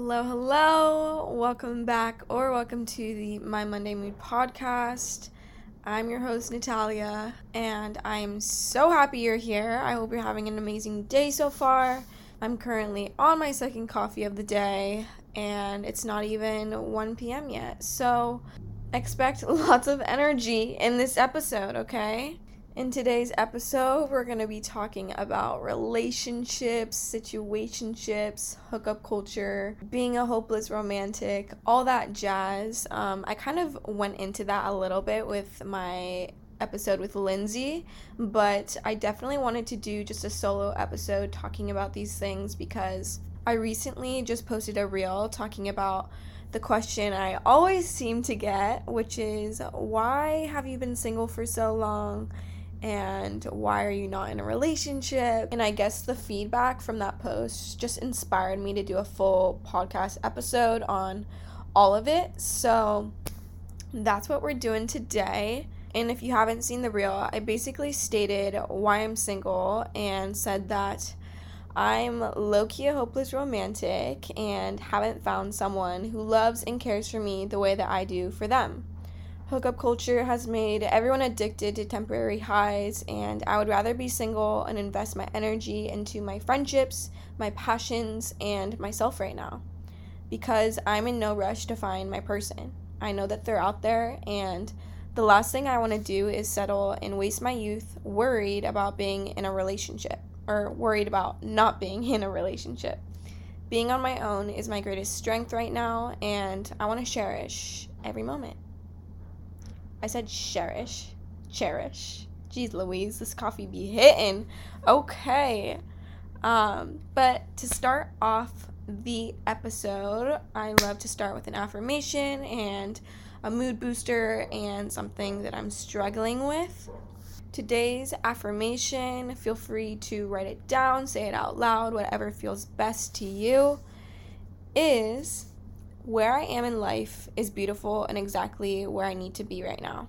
Hello, hello. Welcome back or welcome to the My Monday Mood podcast. I'm your host, Natalia, and I am so happy you're here. I hope you're having an amazing day so far. I'm currently on my second coffee of the day, and it's not even 1 p.m. yet. So, expect lots of energy in this episode, okay? In today's episode, we're going to be talking about relationships, situationships, hookup culture, being a hopeless romantic, all that jazz. Um, I kind of went into that a little bit with my episode with Lindsay, but I definitely wanted to do just a solo episode talking about these things because I recently just posted a reel talking about the question I always seem to get, which is why have you been single for so long? And why are you not in a relationship? And I guess the feedback from that post just inspired me to do a full podcast episode on all of it. So that's what we're doing today. And if you haven't seen the reel, I basically stated why I'm single and said that I'm low key a hopeless romantic and haven't found someone who loves and cares for me the way that I do for them. Hookup culture has made everyone addicted to temporary highs, and I would rather be single and invest my energy into my friendships, my passions, and myself right now. Because I'm in no rush to find my person. I know that they're out there, and the last thing I want to do is settle and waste my youth worried about being in a relationship or worried about not being in a relationship. Being on my own is my greatest strength right now, and I want to cherish every moment. I said cherish. Cherish. Jeez Louise, this coffee be hitting. Okay. Um, but to start off the episode, I love to start with an affirmation and a mood booster and something that I'm struggling with. Today's affirmation, feel free to write it down, say it out loud, whatever feels best to you, is where I am in life is beautiful and exactly where I need to be right now.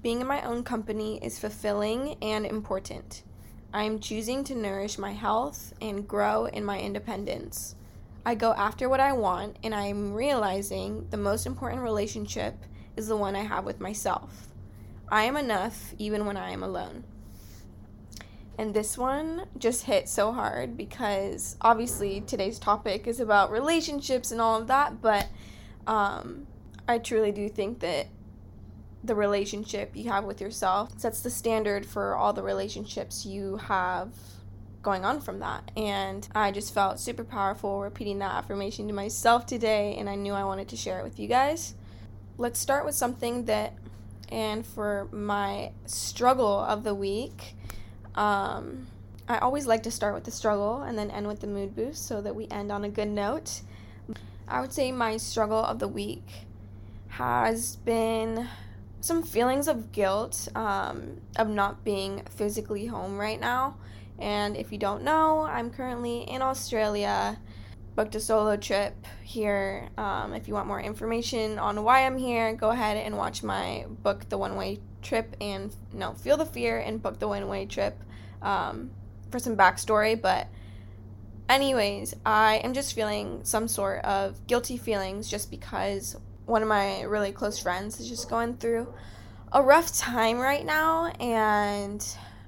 Being in my own company is fulfilling and important. I am choosing to nourish my health and grow in my independence. I go after what I want, and I am realizing the most important relationship is the one I have with myself. I am enough even when I am alone. And this one just hit so hard because obviously today's topic is about relationships and all of that, but um, I truly do think that the relationship you have with yourself sets the standard for all the relationships you have going on from that. And I just felt super powerful repeating that affirmation to myself today, and I knew I wanted to share it with you guys. Let's start with something that, and for my struggle of the week, um, I always like to start with the struggle and then end with the mood boost so that we end on a good note. I would say my struggle of the week has been some feelings of guilt um, of not being physically home right now. And if you don't know, I'm currently in Australia, booked a solo trip here. Um, if you want more information on why I'm here, go ahead and watch my book the one way trip and no, feel the fear and book the one way trip um, for some backstory. But, anyways, I am just feeling some sort of guilty feelings just because one of my really close friends is just going through a rough time right now and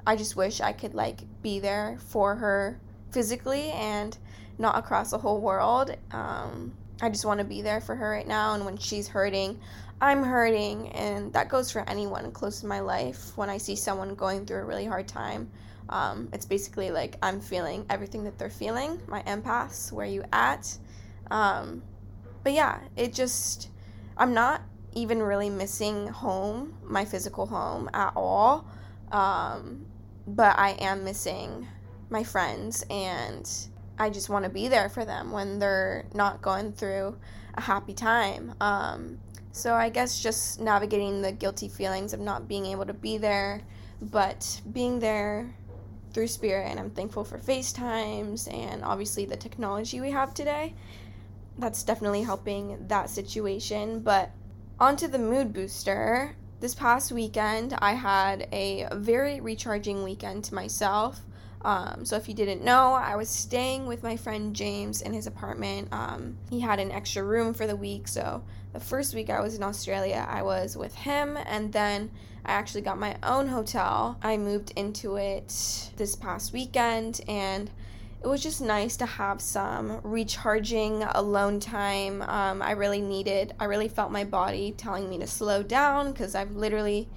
I just wish I could like be there for her physically and not across the whole world. Um, I just want to be there for her right now and when she's hurting, I'm hurting and that goes for anyone close to my life when I see someone going through a really hard time. Um, it's basically like I'm feeling everything that they're feeling. My empaths, where you at? Um, but yeah, it just I'm not even really missing home, my physical home at all. Um, but I am missing my friends and I just want to be there for them when they're not going through a happy time. Um, so I guess just navigating the guilty feelings of not being able to be there, but being there through spirit and I'm thankful for FaceTimes and obviously the technology we have today. That's definitely helping that situation. But onto the mood booster. This past weekend, I had a very recharging weekend to myself. Um, so if you didn't know, I was staying with my friend James in his apartment. Um, he had an extra room for the week, so the first week I was in Australia, I was with him, and then I actually got my own hotel. I moved into it this past weekend, and it was just nice to have some recharging alone time. Um, I really needed, I really felt my body telling me to slow down because I've literally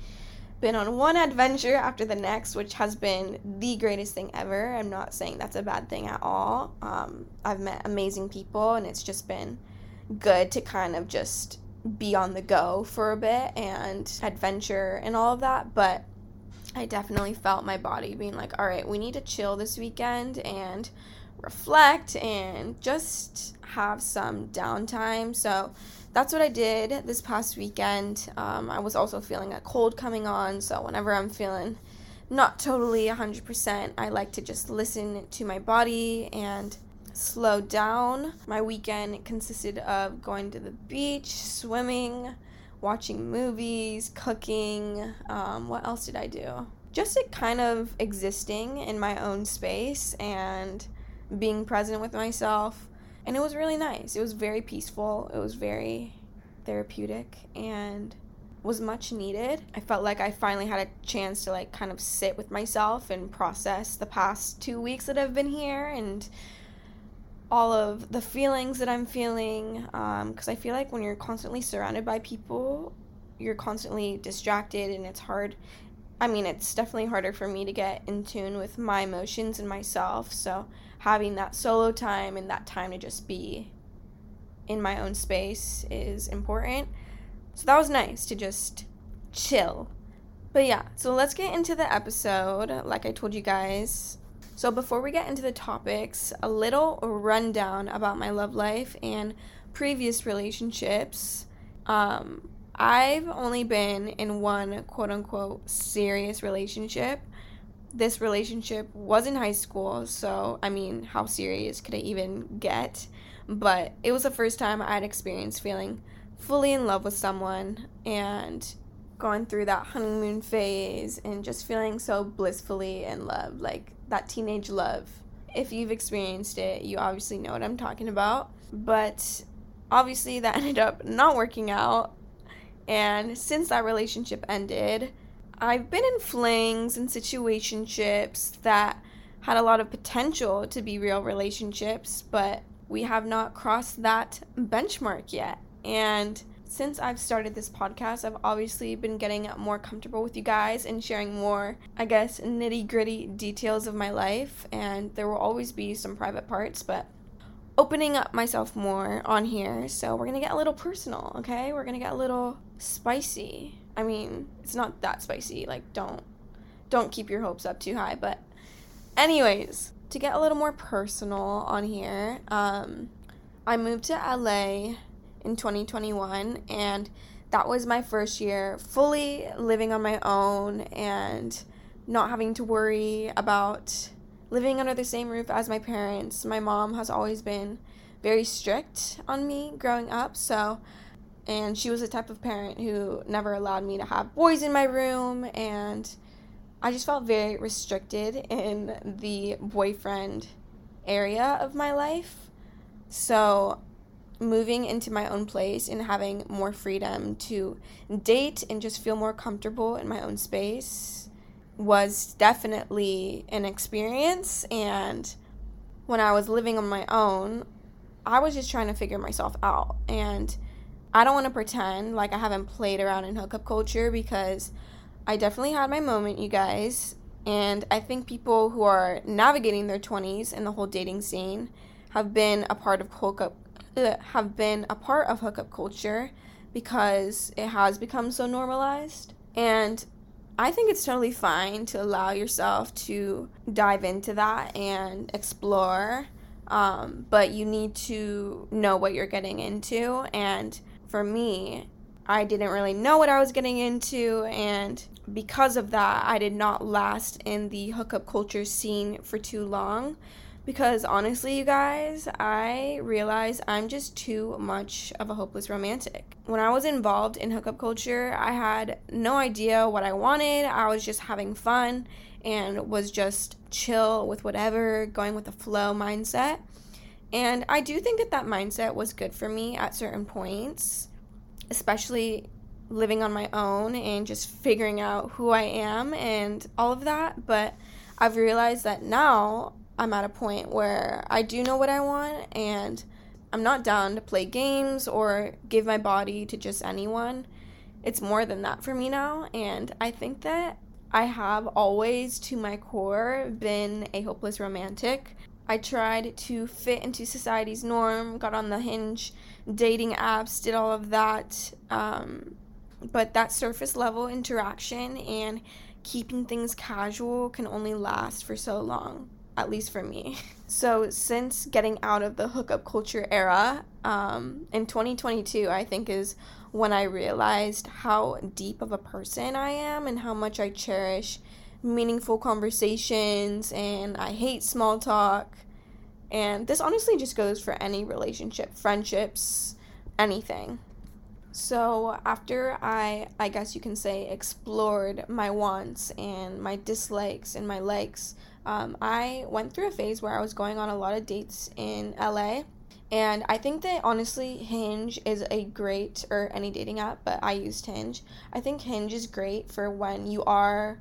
been on one adventure after the next, which has been the greatest thing ever. I'm not saying that's a bad thing at all. Um, I've met amazing people, and it's just been good to kind of just be on the go for a bit and adventure and all of that. But I definitely felt my body being like, all right, we need to chill this weekend and reflect and just have some downtime. So that's what I did this past weekend. Um, I was also feeling a cold coming on, so whenever I'm feeling not totally 100%, I like to just listen to my body and slow down. My weekend consisted of going to the beach, swimming, watching movies, cooking. Um, what else did I do? Just it kind of existing in my own space and being present with myself and it was really nice. It was very peaceful. It was very therapeutic and was much needed. I felt like I finally had a chance to like kind of sit with myself and process the past 2 weeks that I've been here and all of the feelings that I'm feeling because um, I feel like when you're constantly surrounded by people, you're constantly distracted and it's hard. I mean, it's definitely harder for me to get in tune with my emotions and myself. So having that solo time and that time to just be in my own space is important. So that was nice to just chill. But yeah, so let's get into the episode, like I told you guys. So before we get into the topics, a little rundown about my love life and previous relationships. Um, I've only been in one quote unquote serious relationship this relationship was in high school, so I mean, how serious could I even get? But it was the first time I'd experienced feeling fully in love with someone and going through that honeymoon phase and just feeling so blissfully in love, like that teenage love. If you've experienced it, you obviously know what I'm talking about. But obviously, that ended up not working out. And since that relationship ended, I've been in flings and situationships that had a lot of potential to be real relationships, but we have not crossed that benchmark yet. And since I've started this podcast, I've obviously been getting more comfortable with you guys and sharing more, I guess, nitty gritty details of my life. And there will always be some private parts, but opening up myself more on here. So we're gonna get a little personal, okay? We're gonna get a little spicy. I mean, it's not that spicy. Like, don't don't keep your hopes up too high. But, anyways, to get a little more personal on here, um, I moved to LA in 2021, and that was my first year fully living on my own and not having to worry about living under the same roof as my parents. My mom has always been very strict on me growing up, so and she was the type of parent who never allowed me to have boys in my room and I just felt very restricted in the boyfriend area of my life. So moving into my own place and having more freedom to date and just feel more comfortable in my own space was definitely an experience and when I was living on my own, I was just trying to figure myself out and I don't want to pretend like I haven't played around in hookup culture because I definitely had my moment, you guys. And I think people who are navigating their 20s and the whole dating scene have been a part of hookup have been a part of hookup culture because it has become so normalized. And I think it's totally fine to allow yourself to dive into that and explore. Um, but you need to know what you're getting into and for me, I didn't really know what I was getting into, and because of that, I did not last in the hookup culture scene for too long. Because honestly, you guys, I realize I'm just too much of a hopeless romantic. When I was involved in hookup culture, I had no idea what I wanted. I was just having fun and was just chill with whatever, going with the flow mindset. And I do think that that mindset was good for me at certain points, especially living on my own and just figuring out who I am and all of that. But I've realized that now I'm at a point where I do know what I want and I'm not down to play games or give my body to just anyone. It's more than that for me now. And I think that I have always, to my core, been a hopeless romantic. I tried to fit into society's norm, got on the hinge dating apps, did all of that. Um, but that surface level interaction and keeping things casual can only last for so long at least for me. So, since getting out of the hookup culture era um, in 2022, I think is when I realized how deep of a person I am and how much I cherish meaningful conversations and I hate small talk. And this honestly just goes for any relationship, friendships, anything. So, after I, I guess you can say, explored my wants and my dislikes and my likes, um, I went through a phase where I was going on a lot of dates in LA. And I think that honestly, Hinge is a great, or any dating app, but I used Hinge. I think Hinge is great for when you are,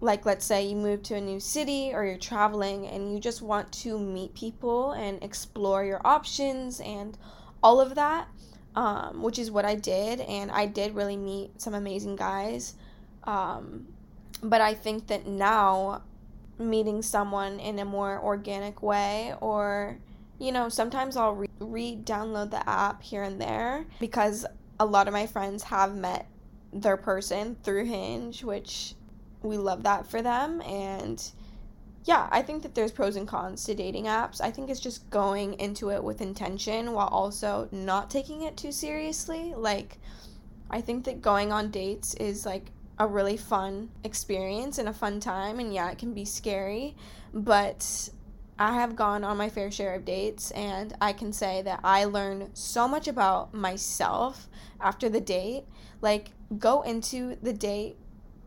like, let's say you move to a new city or you're traveling and you just want to meet people and explore your options and all of that, um, which is what I did. And I did really meet some amazing guys. Um, but I think that now meeting someone in a more organic way or you know sometimes i'll re download the app here and there because a lot of my friends have met their person through hinge which we love that for them. And yeah i think that there's pros and cons to dating apps. I think it's just going into it with intention while also not taking it too seriously. Like i think that going on dates is like a really fun experience and a fun time. And yeah, it can be scary, but I have gone on my fair share of dates, and I can say that I learned so much about myself after the date. Like, go into the date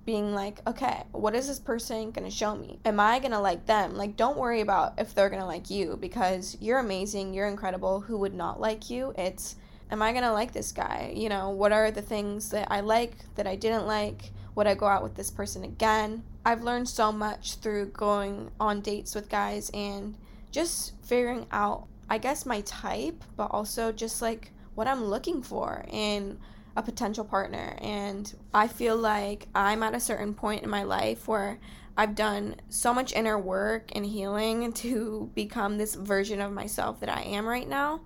being like, okay, what is this person gonna show me? Am I gonna like them? Like, don't worry about if they're gonna like you because you're amazing, you're incredible. Who would not like you? It's, am I gonna like this guy? You know, what are the things that I like that I didn't like? Would I go out with this person again? I've learned so much through going on dates with guys and just figuring out, I guess, my type, but also just like what I'm looking for in a potential partner. And I feel like I'm at a certain point in my life where I've done so much inner work and healing to become this version of myself that I am right now.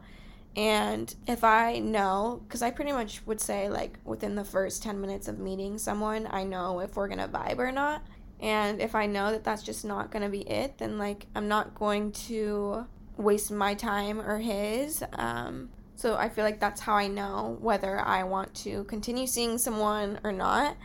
And if I know, because I pretty much would say, like, within the first 10 minutes of meeting someone, I know if we're gonna vibe or not. And if I know that that's just not gonna be it, then, like, I'm not going to waste my time or his. Um, so I feel like that's how I know whether I want to continue seeing someone or not.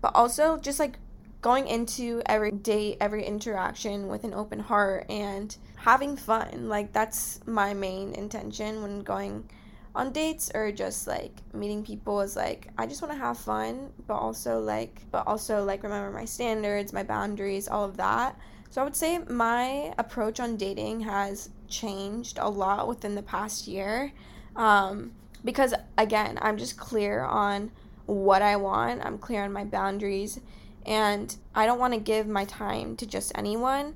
But also, just like going into every date, every interaction with an open heart and having fun. Like that's my main intention when going on dates or just like meeting people is like I just want to have fun, but also like but also like remember my standards, my boundaries, all of that. So I would say my approach on dating has changed a lot within the past year. Um, because again, I'm just clear on what I want. I'm clear on my boundaries and I don't want to give my time to just anyone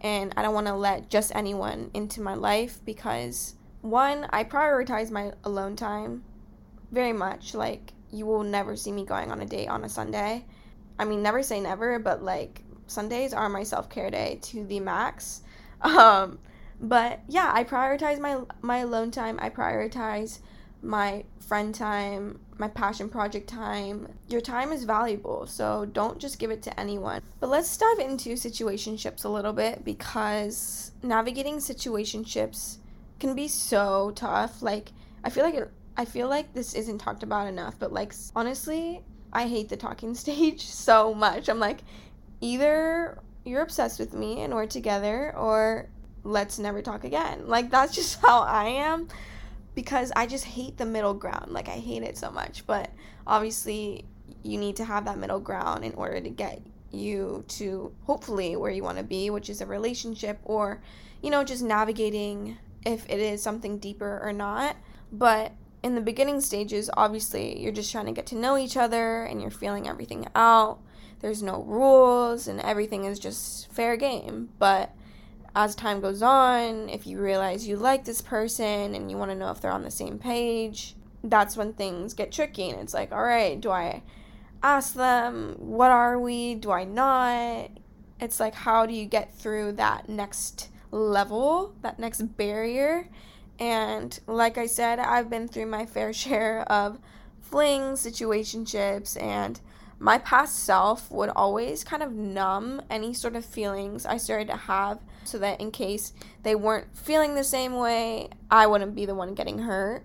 and I don't want to let just anyone into my life because one, I prioritize my alone time very much. Like you will never see me going on a date on a Sunday. I mean, never say never, but like Sundays are my self-care day to the max. Um, but yeah, I prioritize my my alone time. I prioritize my friend time, my passion project time. Your time is valuable, so don't just give it to anyone. But let's dive into situationships a little bit because navigating situationships can be so tough. Like I feel like it, I feel like this isn't talked about enough, but like honestly, I hate the talking stage so much. I'm like either you're obsessed with me and we're together or let's never talk again. Like that's just how I am because I just hate the middle ground. Like I hate it so much. But obviously, you need to have that middle ground in order to get you to hopefully where you want to be, which is a relationship or, you know, just navigating if it is something deeper or not. But in the beginning stages, obviously, you're just trying to get to know each other and you're feeling everything out. There's no rules and everything is just fair game. But as time goes on, if you realize you like this person and you want to know if they're on the same page, that's when things get tricky. And it's like, all right, do I ask them, what are we? Do I not? It's like, how do you get through that next level, that next barrier? And like I said, I've been through my fair share of flings, situationships, and my past self would always kind of numb any sort of feelings I started to have so that in case they weren't feeling the same way, I wouldn't be the one getting hurt.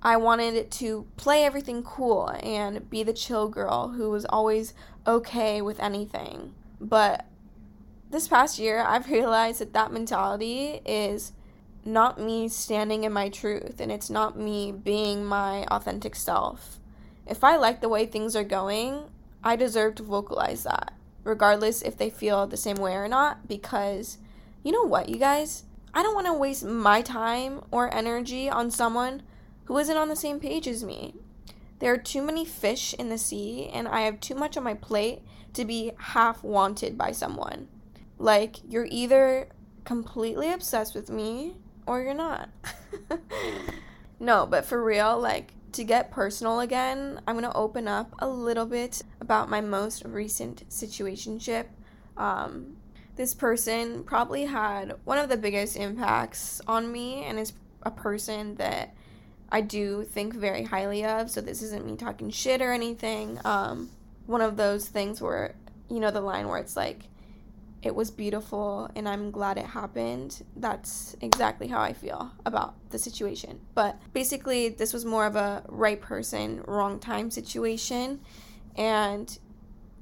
I wanted to play everything cool and be the chill girl who was always okay with anything. But this past year, I've realized that that mentality is not me standing in my truth and it's not me being my authentic self. If I like the way things are going, I deserve to vocalize that, regardless if they feel the same way or not, because you know what, you guys? I don't want to waste my time or energy on someone who isn't on the same page as me. There are too many fish in the sea, and I have too much on my plate to be half wanted by someone. Like, you're either completely obsessed with me or you're not. no, but for real, like, to get personal again, I'm going to open up a little bit about my most recent situationship. Um, this person probably had one of the biggest impacts on me and is a person that I do think very highly of. So this isn't me talking shit or anything. Um, one of those things where, you know, the line where it's like, it was beautiful and I'm glad it happened. That's exactly how I feel about the situation. But basically, this was more of a right person, wrong time situation. And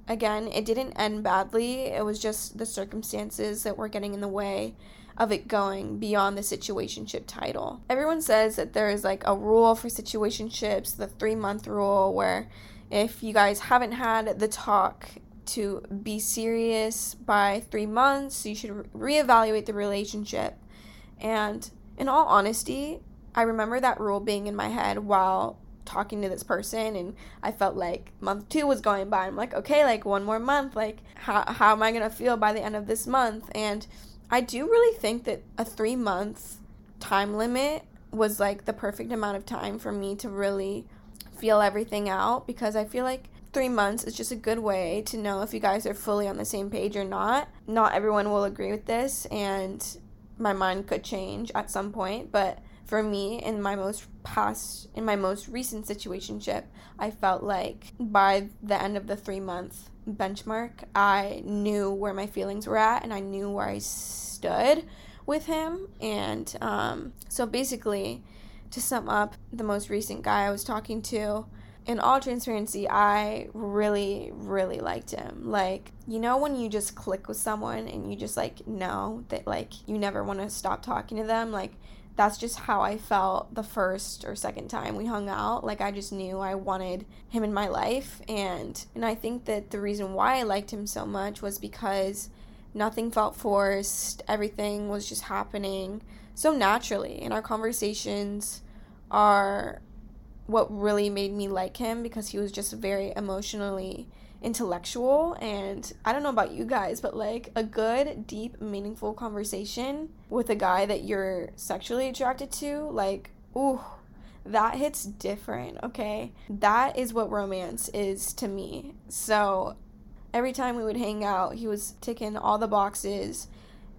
again, it didn't end badly. It was just the circumstances that were getting in the way of it going beyond the situationship title. Everyone says that there is like a rule for situationships, the three month rule, where if you guys haven't had the talk to be serious by three months. You should reevaluate the relationship. And in all honesty, I remember that rule being in my head while talking to this person and I felt like month 2 was going by. I'm like, "Okay, like one more month. Like how how am I going to feel by the end of this month?" And I do really think that a 3 month time limit was like the perfect amount of time for me to really feel everything out because I feel like three months is just a good way to know if you guys are fully on the same page or not. Not everyone will agree with this, and my mind could change at some point, but for me in my most past in my most recent situationship i felt like by the end of the three month benchmark i knew where my feelings were at and i knew where i stood with him and um, so basically to sum up the most recent guy i was talking to in all transparency, I really, really liked him. Like, you know, when you just click with someone and you just like know that like you never want to stop talking to them, like that's just how I felt the first or second time we hung out. Like I just knew I wanted him in my life and and I think that the reason why I liked him so much was because nothing felt forced. Everything was just happening so naturally and our conversations are what really made me like him because he was just very emotionally intellectual and I don't know about you guys but like a good deep meaningful conversation with a guy that you're sexually attracted to like ooh that hits different okay? That is what romance is to me. So every time we would hang out he was ticking all the boxes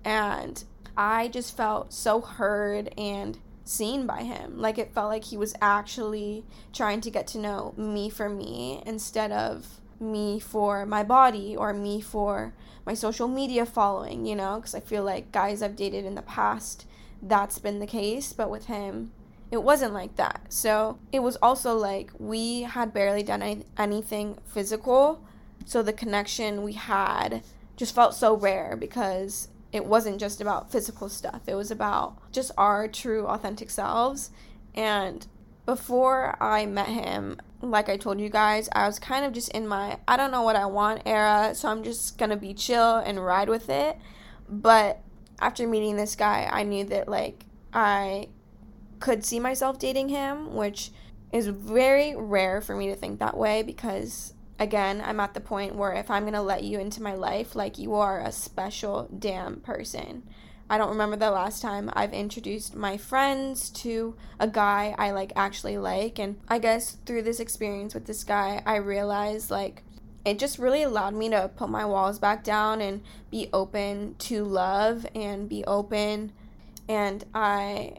and I just felt so heard and seen by him. Like it felt like he was actually trying to get to know me for me instead of me for my body or me for my social media following, you know? Because I feel like guys I've dated in the past, that's been the case. But with him, it wasn't like that. So it was also like we had barely done any- anything physical. So the connection we had just felt so rare because it wasn't just about physical stuff, it was about just our true, authentic selves. And before I met him, like I told you guys, I was kind of just in my I don't know what I want era, so I'm just gonna be chill and ride with it. But after meeting this guy, I knew that like I could see myself dating him, which is very rare for me to think that way because again, I'm at the point where if I'm going to let you into my life, like you are a special damn person. I don't remember the last time I've introduced my friends to a guy I like actually like and I guess through this experience with this guy, I realized like it just really allowed me to put my walls back down and be open to love and be open and I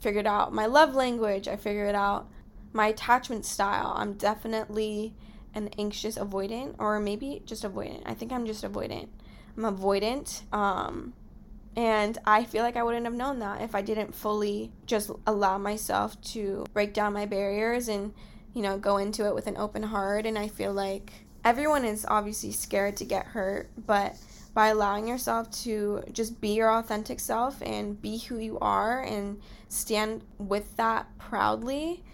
figured out my love language. I figured out my attachment style. I'm definitely an anxious avoidant, or maybe just avoidant. I think I'm just avoidant. I'm avoidant. Um, and I feel like I wouldn't have known that if I didn't fully just allow myself to break down my barriers and, you know, go into it with an open heart. And I feel like everyone is obviously scared to get hurt, but by allowing yourself to just be your authentic self and be who you are and stand with that proudly,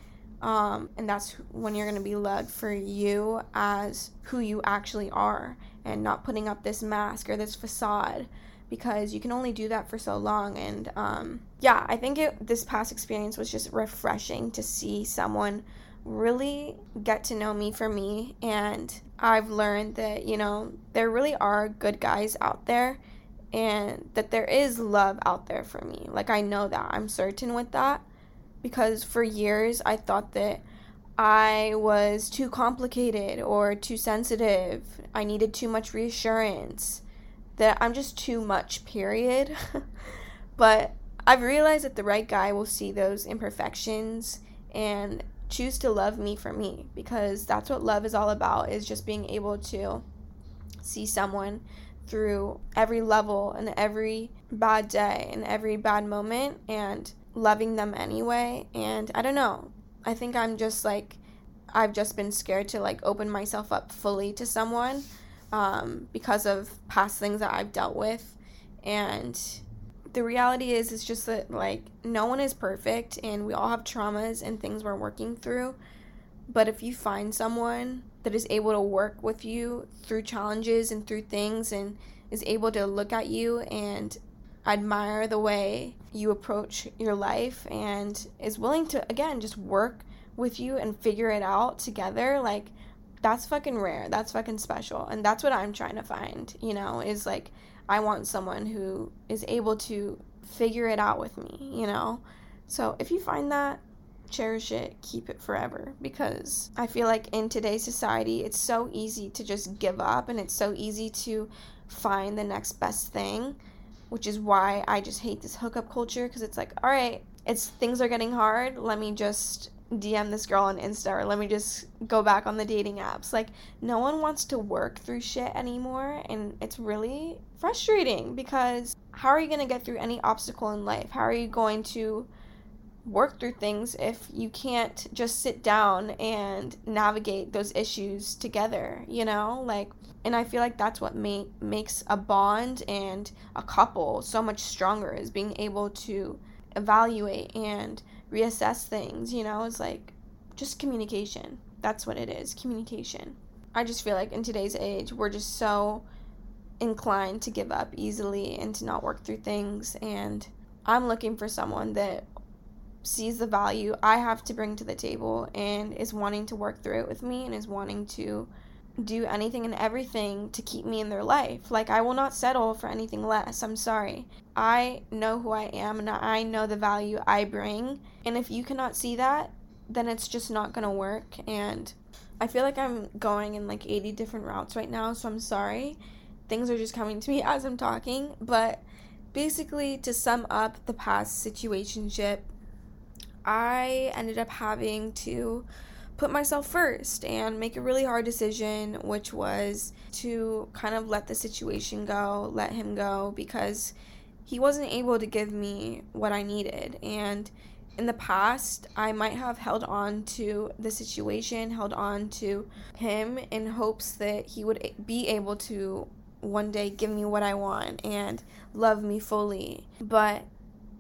um, and that's when you're going to be loved for you as who you actually are and not putting up this mask or this facade because you can only do that for so long. And um, yeah, I think it, this past experience was just refreshing to see someone really get to know me for me. And I've learned that, you know, there really are good guys out there and that there is love out there for me. Like, I know that. I'm certain with that because for years I thought that I was too complicated or too sensitive. I needed too much reassurance. That I'm just too much, period. but I've realized that the right guy will see those imperfections and choose to love me for me because that's what love is all about is just being able to see someone through every level and every bad day and every bad moment and loving them anyway. And I don't know. I think I'm just like, I've just been scared to like open myself up fully to someone um, because of past things that I've dealt with. And the reality is, it's just that like no one is perfect and we all have traumas and things we're working through. But if you find someone that is able to work with you through challenges and through things and is able to look at you and admire the way you approach your life and is willing to again just work with you and figure it out together like that's fucking rare that's fucking special. And that's what i'm trying to find you know is like i want someone who is able to figure it out with me you know? So if you find that cherish it keep it forever. Because i feel like in today's society it's so easy to just give up and it's so easy to find the next best thing which is why I just hate this hookup culture because it's like, all right, it's things are getting hard. Let me just DM this girl on Insta or let me just go back on the dating apps. Like, no one wants to work through shit anymore, and it's really frustrating because how are you going to get through any obstacle in life? How are you going to work through things if you can't just sit down and navigate those issues together, you know? Like, and I feel like that's what make, makes a bond and a couple so much stronger is being able to evaluate and reassess things, you know? It's like just communication. That's what it is communication. I just feel like in today's age, we're just so inclined to give up easily and to not work through things. And I'm looking for someone that sees the value I have to bring to the table and is wanting to work through it with me and is wanting to do anything and everything to keep me in their life. Like, I will not settle for anything less. I'm sorry. I know who I am and I know the value I bring. And if you cannot see that, then it's just not going to work. And I feel like I'm going in like 80 different routes right now, so I'm sorry. Things are just coming to me as I'm talking. But basically, to sum up the past situationship, I ended up having to put myself first and make a really hard decision, which was to kind of let the situation go, let him go, because he wasn't able to give me what I needed. And in the past, I might have held on to the situation, held on to him in hopes that he would be able to one day give me what I want and love me fully. But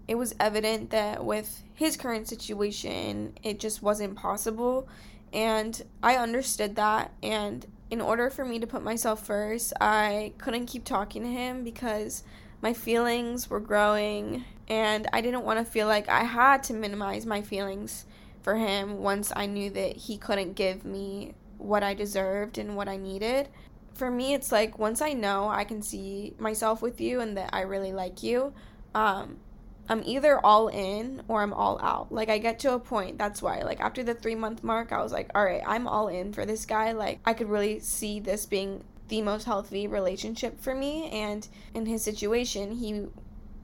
it was evident that with his current situation, it just wasn't possible. And I understood that. And in order for me to put myself first, I couldn't keep talking to him because my feelings were growing. And I didn't want to feel like I had to minimize my feelings for him once I knew that he couldn't give me what I deserved and what I needed. For me, it's like once I know I can see myself with you and that I really like you, um, I'm either all in or I'm all out. Like I get to a point, that's why. Like after the 3 month mark, I was like, "All right, I'm all in for this guy." Like I could really see this being the most healthy relationship for me and in his situation, he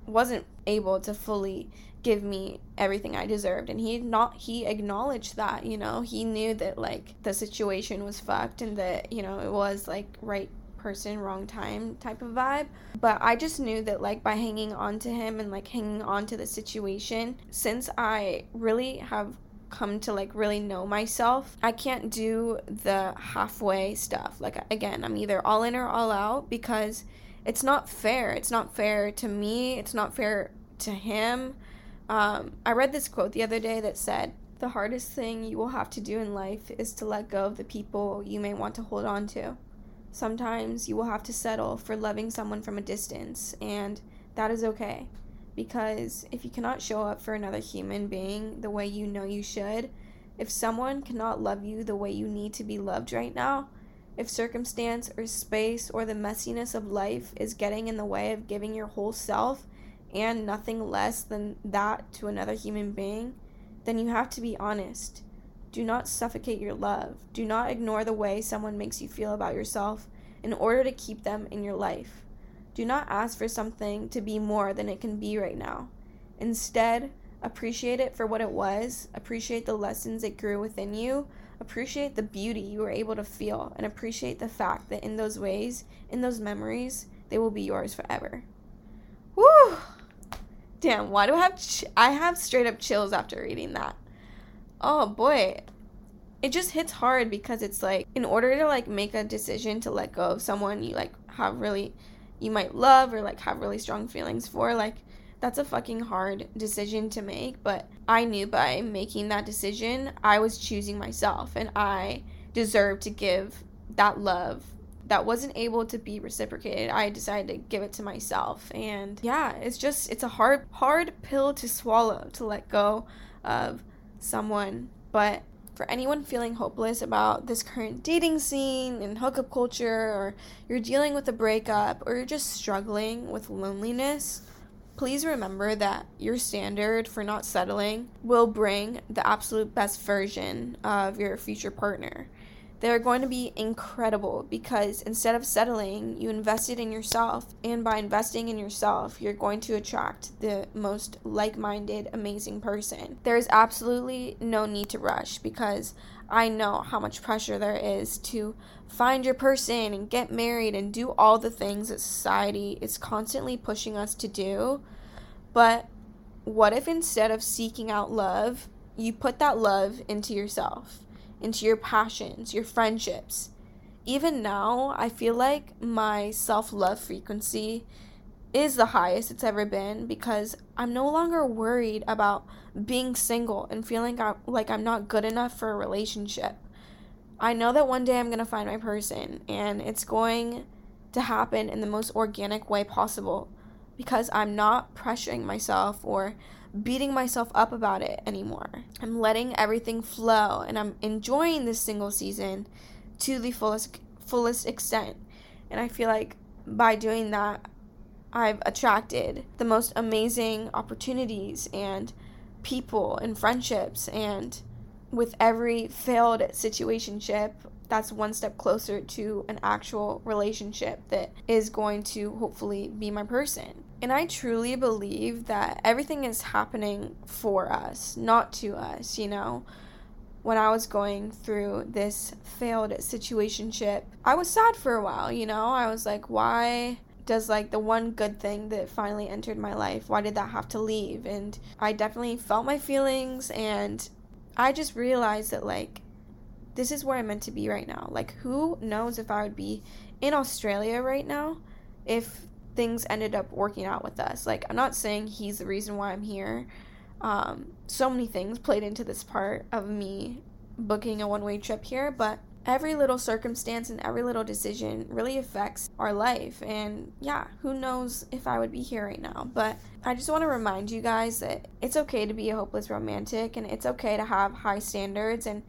wasn't able to fully give me everything I deserved and he not he acknowledged that, you know. He knew that like the situation was fucked and that, you know, it was like right person, wrong time type of vibe. But I just knew that, like, by hanging on to him and, like, hanging on to the situation, since I really have come to like really know myself. I can't do the halfway stuff. Like again, I'm either all in or all out because it's not fair. It's not fair to me. It's not fair to him. Um, I read this quote the other day that said, "The hardest thing you will have to do in life is to let go of the people you may want to hold on to." Sometimes you will have to settle for loving someone from a distance, and that is okay. Because if you cannot show up for another human being the way you know you should, if someone cannot love you the way you need to be loved right now, if circumstance or space or the messiness of life is getting in the way of giving your whole self and nothing less than that to another human being, then you have to be honest do not suffocate your love. Do not ignore the way someone makes you feel about yourself in order to keep them in your life. Do not ask for something to be more than it can be right now. Instead, appreciate it for what it was, appreciate the lessons it grew within you, appreciate the beauty you were able to feel, and appreciate the fact that in those ways, in those memories, they will be yours forever. Woo! Damn, why do I have ch- I have straight up chills after reading that oh boy. It just hits hard because it's like in order to like make a decision to let go of someone you like have really you might love or like have really strong feelings for like that's a fucking hard decision to make. But i knew by making that decision i was choosing myself and i deserved to give that love that wasn't able to be reciprocated. I decided to give it to myself. And yeah it's just it's a hard hard pill to swallow to let go of someone. But for anyone feeling hopeless about this current dating scene and hookup culture, or you're dealing with a breakup, or you're just struggling with loneliness, please remember that your standard for not settling will bring the absolute best version of your future partner. They're going to be incredible because instead of settling, you invested in yourself. And by investing in yourself, you're going to attract the most like minded, amazing person. There's absolutely no need to rush because I know how much pressure there is to find your person and get married and do all the things that society is constantly pushing us to do. But what if instead of seeking out love, you put that love into yourself? Into your passions, your friendships. Even now, I feel like my self love frequency is the highest it's ever been because I'm no longer worried about being single and feeling like I'm not good enough for a relationship. I know that one day I'm going to find my person and it's going to happen in the most organic way possible because I'm not pressuring myself or beating myself up about it anymore. I'm letting everything flow and I'm enjoying this single season to the fullest fullest extent. And I feel like by doing that I've attracted the most amazing opportunities and people and friendships and with every failed situationship that's one step closer to an actual relationship that is going to hopefully be my person. And I truly believe that everything is happening for us, not to us, you know. When I was going through this failed situationship, I was sad for a while, you know. I was like, why does like the one good thing that finally entered my life, why did that have to leave? And I definitely felt my feelings and I just realized that like this is where I'm meant to be right now. Like, who knows if I would be in Australia right now if things ended up working out with us. Like, I'm not saying he's the reason why I'm here. Um, so many things played into this part of me booking a one way trip here, but every little circumstance and every little decision really affects our life. And yeah, who knows if I would be here right now. But I just want to remind you guys that it's okay to be a hopeless romantic and it's okay to have high standards and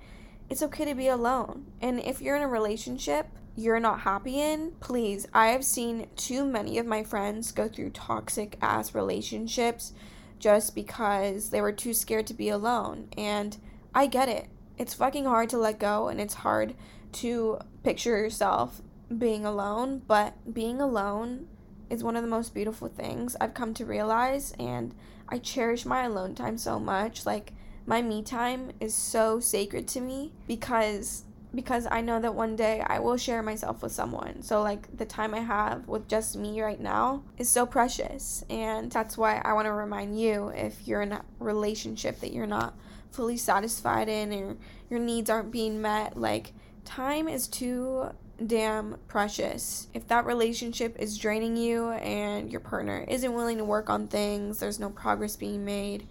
it's okay to be alone. And if you're in a relationship you're not happy in, please, I have seen too many of my friends go through toxic ass relationships just because they were too scared to be alone. And I get it it's fucking hard to let go and it's hard to picture yourself being alone, but being alone is one of the most beautiful things I've come to realize and I cherish my alone time so much. Like my me time is so sacred to me because because I know that one day I will share myself with someone. So like the time I have with just me right now is so precious and that's why I want to remind you if you're in a relationship that you're not fully satisfied in or your needs aren't being met, like time is too damn precious. If that relationship is draining you and your partner isn't willing to work on things, there's no progress being made,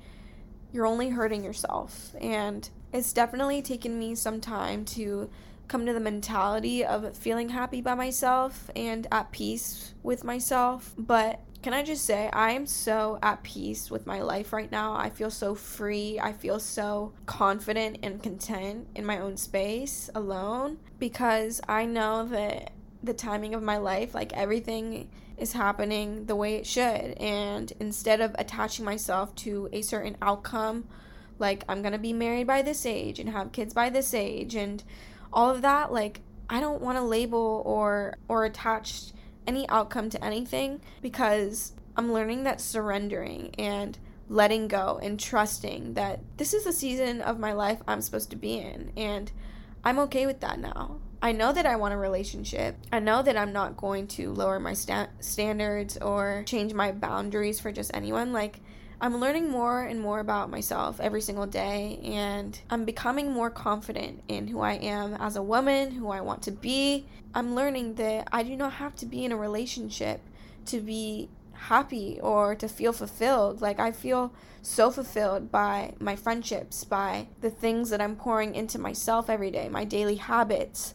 you're only hurting yourself. And it's definitely taken me some time to come to the mentality of feeling happy by myself and at peace with myself. But can I just say, I am so at peace with my life right now. I feel so free. I feel so confident and content in my own space alone because I know that the timing of my life, like everything is happening the way it should. And instead of attaching myself to a certain outcome, like I'm gonna be married by this age and have kids by this age and all of that, like I don't want to label or or attach any outcome to anything because I'm learning that surrendering and letting go and trusting that this is the season of my life I'm supposed to be in. And I'm okay with that now. I know that I want a relationship. I know that I'm not going to lower my sta- standards or change my boundaries for just anyone. Like, I'm learning more and more about myself every single day, and I'm becoming more confident in who I am as a woman, who I want to be. I'm learning that I do not have to be in a relationship to be happy or to feel fulfilled. Like, I feel so fulfilled by my friendships, by the things that I'm pouring into myself every day, my daily habits.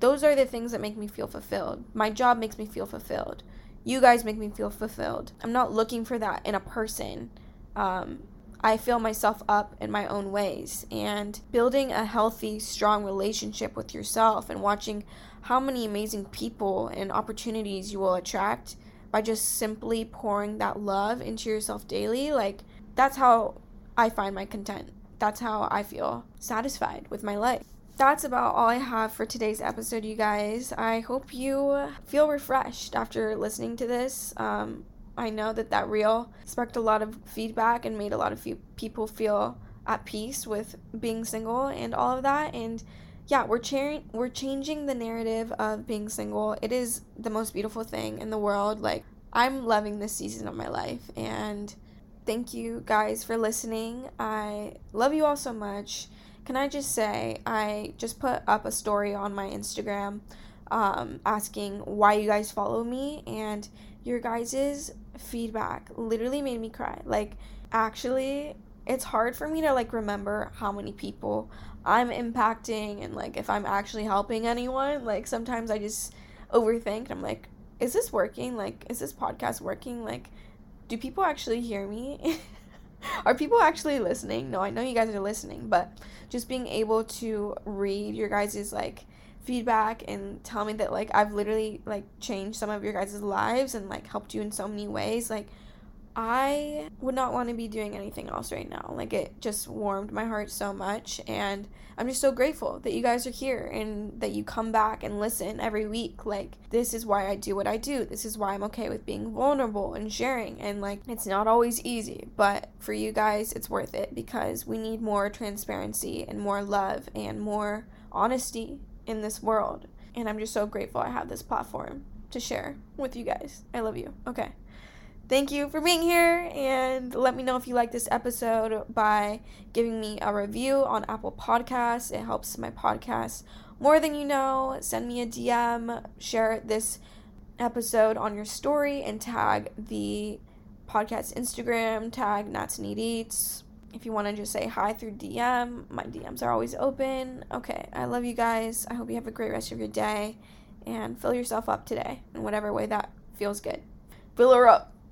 Those are the things that make me feel fulfilled. My job makes me feel fulfilled. You guys make me feel fulfilled. I'm not looking for that in a person. Um, I fill myself up in my own ways. And building a healthy, strong relationship with yourself and watching how many amazing people and opportunities you will attract by just simply pouring that love into yourself daily, like that's how I find my content. That's how I feel satisfied with my life that's about all I have for today's episode, you guys. I hope you feel refreshed after listening to this. Um, I know that that reel sparked a lot of feedback and made a lot of people feel at peace with being single and all of that. And yeah, we're cha- we're changing the narrative of being single. It is the most beautiful thing in the world. Like I'm loving this season of my life, and thank you guys for listening. I love you all so much can I just say, I just put up a story on my Instagram um, asking why you guys follow me, and your guys' feedback literally made me cry. Like, actually, it's hard for me to like remember how many people I'm impacting and like if I'm actually helping anyone. Like, sometimes I just overthink. I'm like, is this working? Like, is this podcast working? Like, do people actually hear me? are people actually listening? No, I know you guys are listening, but just being able to read your guys' like feedback and tell me that like I've literally like changed some of your guys' lives and like helped you in so many ways, like I would not want to be doing anything else right now. Like it just warmed my heart so much and I'm just so grateful that you guys are here and that you come back and listen every week. Like this is why I do what I do. This is why I'm okay with being vulnerable and sharing and like it's not always easy, but for you guys it's worth it because we need more transparency and more love and more honesty in this world. And I'm just so grateful I have this platform to share with you guys. I love you. Okay thank you for being here and let me know if you like this episode by giving me a review on Apple Podcasts. It helps my podcast more than you know, send me a DM, share this episode on your story, and tag the podcast Instagram, tag Nats Neat Eats. If you want to just say hi through DM, my DMs are always open. Okay, I love you guys. I hope you have a great rest of your day and fill yourself up today in whatever way that feels good. Fill her up.